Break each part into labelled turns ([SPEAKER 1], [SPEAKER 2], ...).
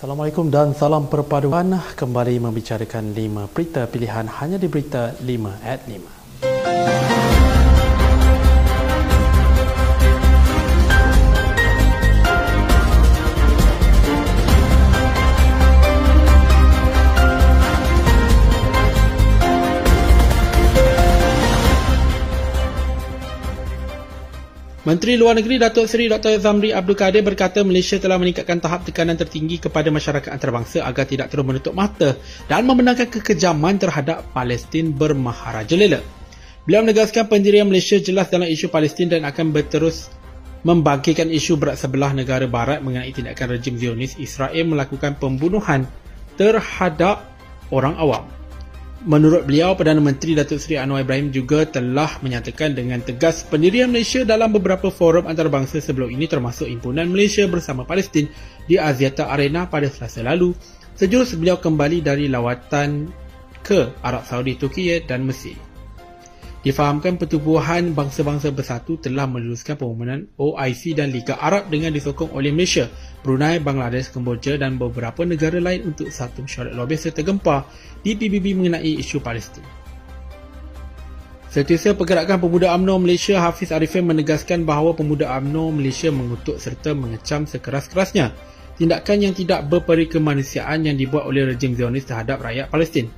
[SPEAKER 1] Assalamualaikum dan salam perpaduan kembali membicarakan 5 berita pilihan hanya di berita 5 at 5. Menteri Luar Negeri Datuk Seri Dr. Zamri Abdul Kadir berkata Malaysia telah meningkatkan tahap tekanan tertinggi kepada masyarakat antarabangsa agar tidak terus menutup mata dan membenarkan kekejaman terhadap Palestin bermaharajalela. Beliau menegaskan pendirian Malaysia jelas dalam isu Palestin dan akan berterus membagikan isu berat sebelah negara barat mengenai tindakan rejim Zionis Israel melakukan pembunuhan terhadap orang awam. Menurut beliau, Perdana Menteri Datuk Seri Anwar Ibrahim juga telah menyatakan dengan tegas pendirian Malaysia dalam beberapa forum antarabangsa sebelum ini termasuk Impunan Malaysia bersama Palestin di Aziata Arena pada Selasa lalu sejurus beliau kembali dari lawatan ke Arab Saudi, Turki dan Mesir. Difahamkan pertubuhan bangsa-bangsa bersatu telah meluluskan pengumuman OIC dan Liga Arab dengan disokong oleh Malaysia, Brunei, Bangladesh, Kemboja dan beberapa negara lain untuk satu mesyuarat luar biasa tergempar di PBB mengenai isu Palestin. Setiausaha Pergerakan Pemuda UMNO Malaysia Hafiz Arifin menegaskan bahawa Pemuda UMNO Malaysia mengutuk serta mengecam sekeras-kerasnya tindakan yang tidak berperi kemanusiaan yang dibuat oleh rejim Zionis terhadap rakyat Palestin.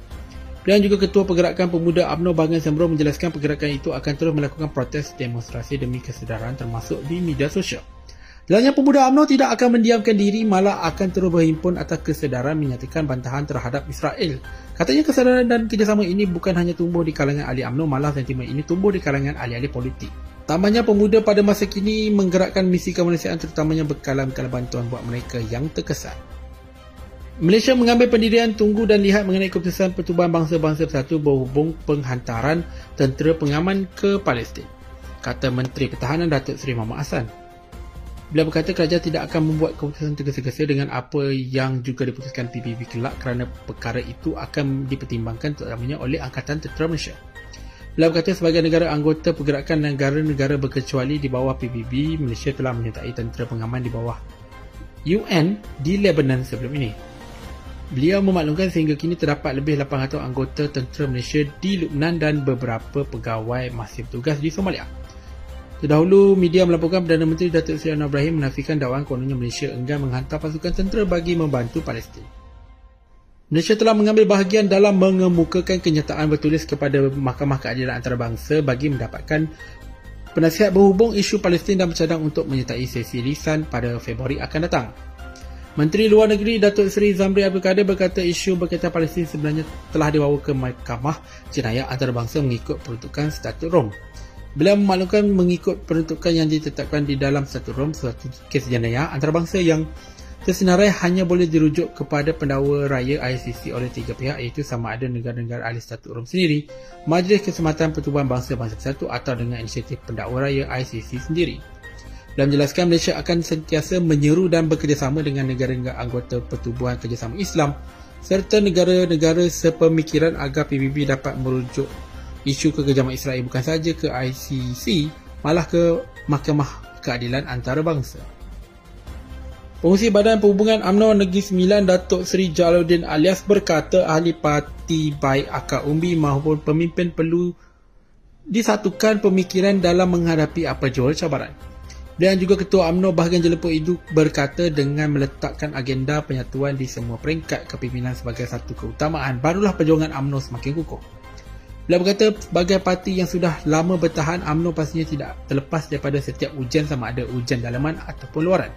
[SPEAKER 1] Dan juga Ketua Pergerakan Pemuda UMNO Bangan Sembro menjelaskan pergerakan itu akan terus melakukan protes demonstrasi demi kesedaran termasuk di media sosial. Dalamnya Pemuda UMNO tidak akan mendiamkan diri malah akan terus berhimpun atas kesedaran menyatakan bantahan terhadap Israel. Katanya kesedaran dan kerjasama ini bukan hanya tumbuh di kalangan ahli UMNO malah sentimen ini tumbuh di kalangan ahli-ahli politik. Tambahnya pemuda pada masa kini menggerakkan misi kemanusiaan terutamanya bekalan-bekalan bantuan buat mereka yang terkesan. Malaysia mengambil pendirian tunggu dan lihat mengenai keputusan Pertubuhan Bangsa-Bangsa Bersatu berhubung penghantaran tentera pengaman ke Palestin, kata Menteri Pertahanan Datuk Seri Muhammad Hassan. Beliau berkata kerajaan tidak akan membuat keputusan tergesa-gesa dengan apa yang juga diputuskan PBB kelak kerana perkara itu akan dipertimbangkan terutamanya oleh Angkatan Tentera Malaysia. Beliau berkata sebagai negara anggota pergerakan negara-negara berkecuali di bawah PBB, Malaysia telah menyertai tentera pengaman di bawah UN di Lebanon sebelum ini. Beliau memaklumkan sehingga kini terdapat lebih 800 anggota tentera Malaysia di Lubnan dan beberapa pegawai masih bertugas di Somalia. Terdahulu, media melaporkan Perdana Menteri Datuk Seri Anwar Ibrahim menafikan dakwaan kononnya Malaysia enggan menghantar pasukan tentera bagi membantu Palestin. Malaysia telah mengambil bahagian dalam mengemukakan kenyataan bertulis kepada Mahkamah Keadilan Antarabangsa bagi mendapatkan penasihat berhubung isu Palestin dan bercadang untuk menyertai sesi lisan pada Februari akan datang. Menteri Luar Negeri Datuk Seri Zamri Abdul Kadir berkata isu berkaitan Palestin sebenarnya telah dibawa ke Mahkamah Jenayah Antarabangsa mengikut peruntukan Statut Rom. Beliau memaklumkan mengikut peruntukan yang ditetapkan di dalam Statut Rom suatu kes jenayah antarabangsa yang tersenarai hanya boleh dirujuk kepada pendakwa raya ICC oleh tiga pihak iaitu sama ada negara-negara ahli Statut Rom sendiri, Majlis Keselamatan Pertubuhan Bangsa-Bangsa Bersatu atau dengan inisiatif pendakwa raya ICC sendiri. Dan menjelaskan Malaysia akan sentiasa menyeru dan bekerjasama dengan negara-negara anggota Pertubuhan Kerjasama Islam serta negara-negara sepemikiran agar PBB dapat merujuk isu kekejaman Israel bukan saja ke ICC malah ke Mahkamah Keadilan Antarabangsa. Pengurusi Badan Perhubungan UMNO Negeri Sembilan Datuk Seri Jalaluddin alias berkata ahli parti baik akar umbi maupun pemimpin perlu disatukan pemikiran dalam menghadapi apa jual cabaran. Dan juga Ketua UMNO bahagian Jelepuk itu berkata dengan meletakkan agenda penyatuan di semua peringkat kepimpinan sebagai satu keutamaan, barulah perjuangan UMNO semakin kukuh. Beliau berkata sebagai parti yang sudah lama bertahan, UMNO pastinya tidak terlepas daripada setiap ujian sama ada ujian dalaman ataupun luaran.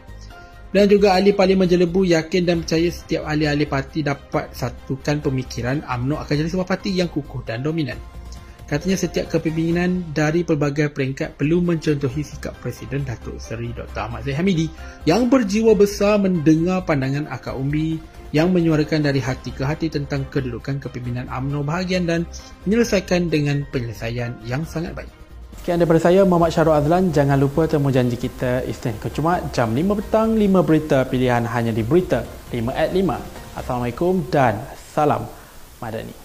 [SPEAKER 1] Dan juga ahli Parlimen Jelebu yakin dan percaya setiap ahli-ahli parti dapat satukan pemikiran UMNO akan jadi sebuah parti yang kukuh dan dominan. Katanya setiap kepimpinan dari pelbagai peringkat perlu mencontohi sikap Presiden Datuk Seri Dr. Ahmad Zahid Hamidi yang berjiwa besar mendengar pandangan akar umbi yang menyuarakan dari hati ke hati tentang kedudukan kepimpinan UMNO bahagian dan menyelesaikan dengan penyelesaian yang sangat baik. Sekian daripada saya, Muhammad Syarul Azlan. Jangan lupa temu janji kita Isnin ke Jumaat jam 5 petang, 5 berita pilihan hanya di Berita 5 at 5. Assalamualaikum dan salam Madani.